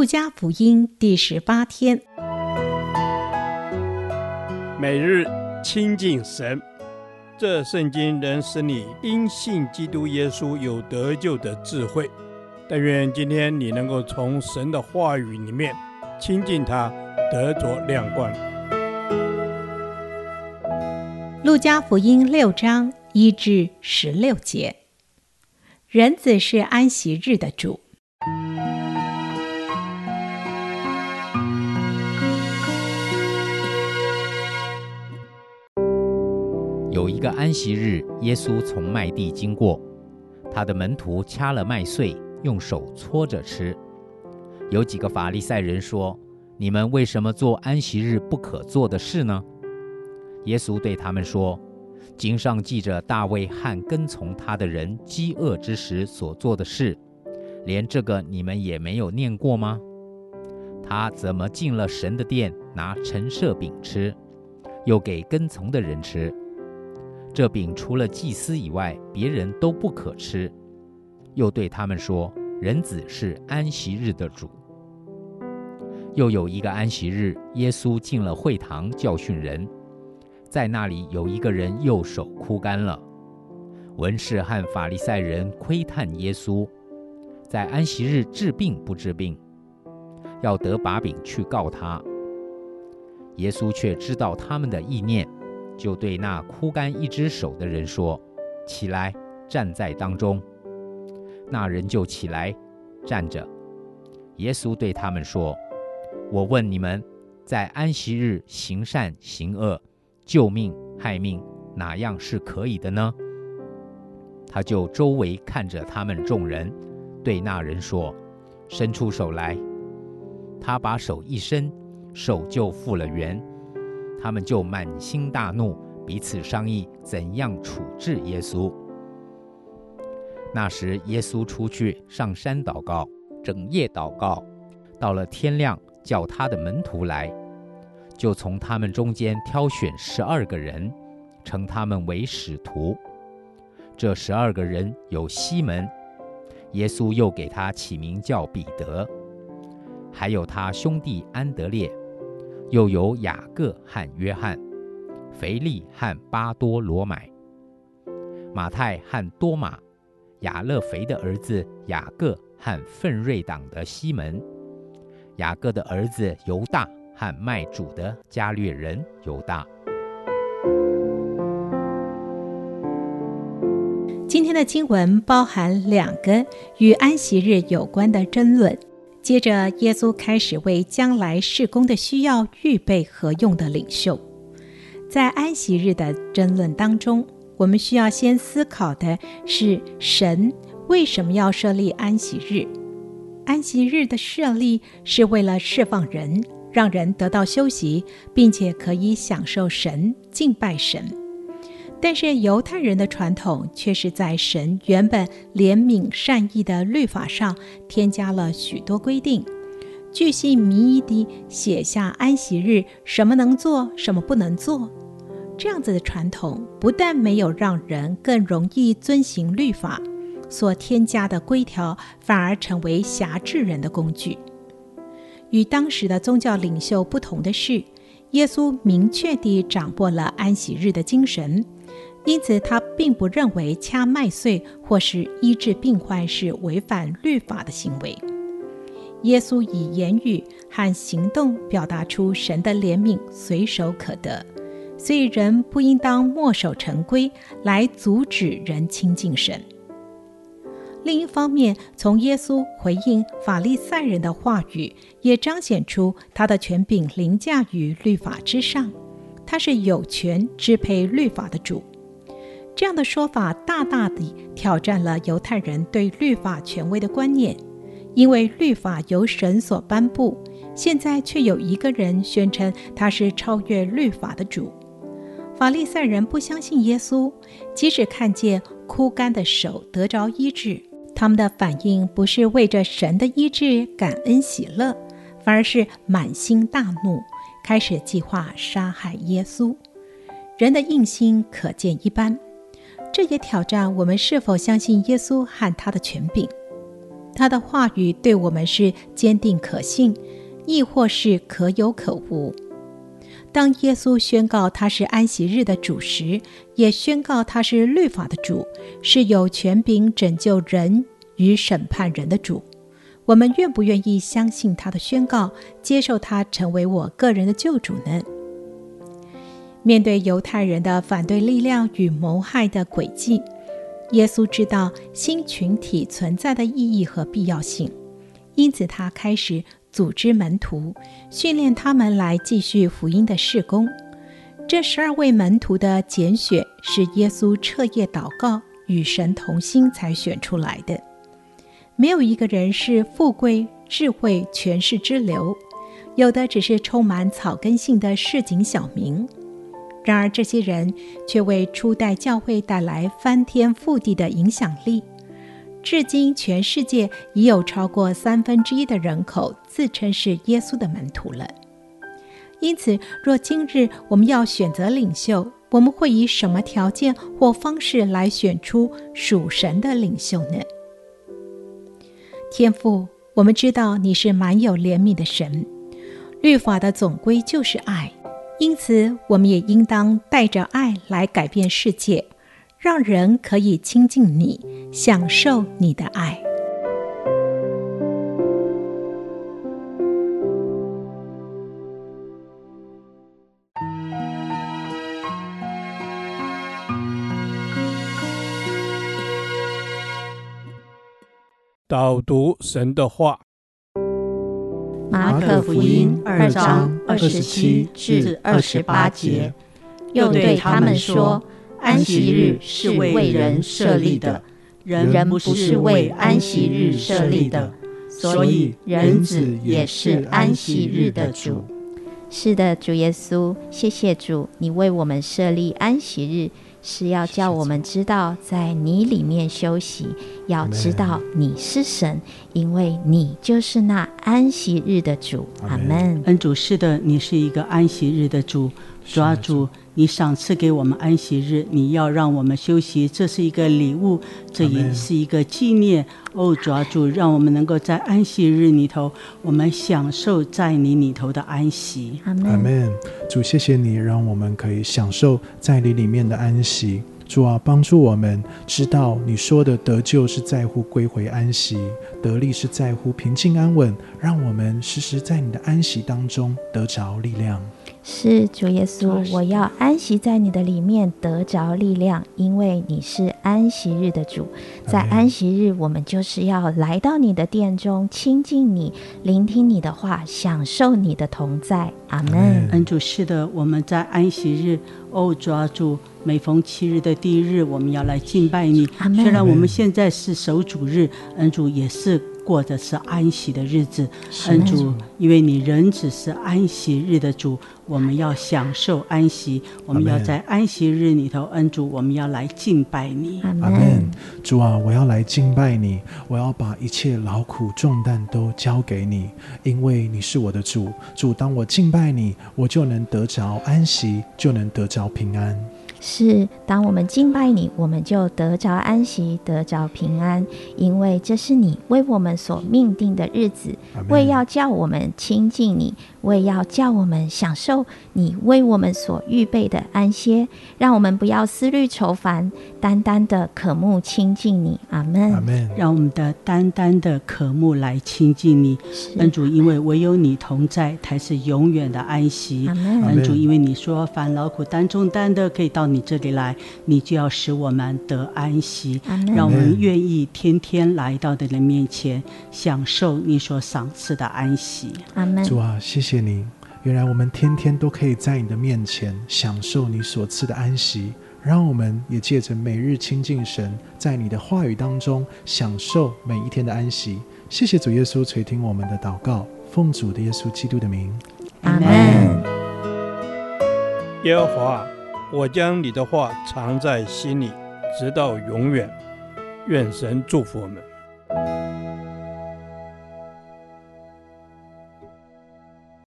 路加福音第十八天，每日亲近神，这圣经能使你因信基督耶稣有得救的智慧。但愿今天你能够从神的话语里面亲近他，得着亮光。路加福音六章一至十六节，人子是安息日的主。有一个安息日，耶稣从麦地经过，他的门徒掐了麦穗，用手搓着吃。有几个法利赛人说：“你们为什么做安息日不可做的事呢？”耶稣对他们说：“经上记着大卫和跟从他的人饥饿之时所做的事，连这个你们也没有念过吗？他怎么进了神的殿，拿陈设饼吃，又给跟从的人吃？”这饼除了祭司以外，别人都不可吃。又对他们说：“人子是安息日的主。”又有一个安息日，耶稣进了会堂教训人，在那里有一个人右手枯干了。文士和法利赛人窥探耶稣，在安息日治病不治病，要得把柄去告他。耶稣却知道他们的意念。就对那枯干一只手的人说：“起来，站在当中。”那人就起来，站着。耶稣对他们说：“我问你们，在安息日行善行恶、救命害命，哪样是可以的呢？”他就周围看着他们众人，对那人说：“伸出手来。”他把手一伸，手就复了原。他们就满心大怒，彼此商议怎样处置耶稣。那时，耶稣出去上山祷告，整夜祷告，到了天亮，叫他的门徒来，就从他们中间挑选十二个人，称他们为使徒。这十二个人有西门，耶稣又给他起名叫彼得，还有他兄弟安德烈。又有雅各和约翰，腓力和巴多罗买，马太和多马，亚勒腓的儿子雅各和奋锐党的西门，雅各的儿子犹大和卖主的加略人犹大。今天的经文包含两个与安息日有关的争论。接着，耶稣开始为将来事工的需要预备合用的领袖。在安息日的争论当中，我们需要先思考的是：神为什么要设立安息日？安息日的设立是为了释放人，让人得到休息，并且可以享受神、敬拜神。但是犹太人的传统却是在神原本怜悯善意的律法上添加了许多规定，巨细靡遗地写下安息日什么能做，什么不能做。这样子的传统不但没有让人更容易遵行律法，所添加的规条反而成为辖制人的工具。与当时的宗教领袖不同的是，耶稣明确地掌握了安息日的精神。因此，他并不认为掐麦穗或是医治病患是违反律法的行为。耶稣以言语和行动表达出神的怜悯随手可得，所以人不应当墨守成规来阻止人亲近神。另一方面，从耶稣回应法利赛人的话语，也彰显出他的权柄凌驾于律法之上，他是有权支配律法的主。这样的说法大大地挑战了犹太人对律法权威的观念，因为律法由神所颁布，现在却有一个人宣称他是超越律法的主。法利赛人不相信耶稣，即使看见枯干的手得着医治，他们的反应不是为着神的医治感恩喜乐，反而是满心大怒，开始计划杀害耶稣。人的硬心可见一斑。这也挑战我们是否相信耶稣和他的权柄。他的话语对我们是坚定可信，亦或是可有可无。当耶稣宣告他是安息日的主时，也宣告他是律法的主，是有权柄拯救人与审判人的主。我们愿不愿意相信他的宣告，接受他成为我个人的救主呢？面对犹太人的反对力量与谋害的诡计，耶稣知道新群体存在的意义和必要性，因此他开始组织门徒，训练他们来继续福音的事工。这十二位门徒的拣选是耶稣彻夜祷告、与神同心才选出来的。没有一个人是富贵、智慧、权势之流，有的只是充满草根性的市井小民。然而，这些人却为初代教会带来翻天覆地的影响力。至今，全世界已有超过三分之一的人口自称是耶稣的门徒了。因此，若今日我们要选择领袖，我们会以什么条件或方式来选出属神的领袖呢？天父，我们知道你是满有怜悯的神，律法的总归就是爱，因此我们也应当带着爱来改变世界，让人可以亲近你，享受你的爱。导读神的话，马可福音二章二十七至二十八节，又对他们说：安息日是为人设立的，人不是为安息日设立的，所以人子也是安息日的主。是的，主耶稣，谢谢主，你为我们设立安息日。是要叫我们知道，在你里面休息，要知道你是神，因为你就是那安息日的主。阿门。恩主，是的，你是一个安息日的主。主啊，主，你赏赐给我们安息日，你要让我们休息，这是一个礼物，这也是一个纪念。哦，主啊，主，让我们能够在安息日里头，我们享受在你里头的安息。阿门。主，谢谢你，让我们可以享受在你里面的安息。主啊，帮助我们知道你说的得救是在乎归回安息，得力是在乎平静安稳，让我们时时在你的安息当中得着力量。是主耶稣，我要安息在你的里面，得着力量，因为你是安息日的主。在安息日，我们就是要来到你的殿中，亲近你，聆听你的话，享受你的同在。阿门。恩主，是的，我们在安息日，哦，抓住，每逢七日的第一日，我们要来敬拜你。虽然我们现在是守主日，恩主也是。过的是安息的日子，恩主，因为你人只是安息日的主，我们要享受安息，我们要在安息日里头，恩主，我们要来敬拜你。阿门。主啊，我要来敬拜你，我要把一切劳苦重担都交给你，因为你是我的主。主，当我敬拜你，我就能得着安息，就能得着平安。是，当我们敬拜你，我们就得着安息，得着平安，因为这是你为我们所命定的日子，为要叫我们亲近你，为要叫我们享受你为我们所预备的安歇。让我们不要思虑愁烦，单单的渴慕亲近你。阿门。阿门。让我们的单单的渴慕来亲近你。恩主，因为唯有你同在，才是永远的安息。阿门。恩主，因为你说凡劳苦担重担的，可以到。你这里来，你就要使我们得安息，让我们愿意天天来到你的面前，享受你所赏赐的安息。阿门。主啊，谢谢你，原来我们天天都可以在你的面前享受你所赐的安息，让我们也借着每日亲近神，在你的话语当中享受每一天的安息。谢谢主耶稣垂听我们的祷告，奉主的耶稣基督的名，阿门。耶和华。我将你的话藏在心里，直到永远。愿神祝福我们。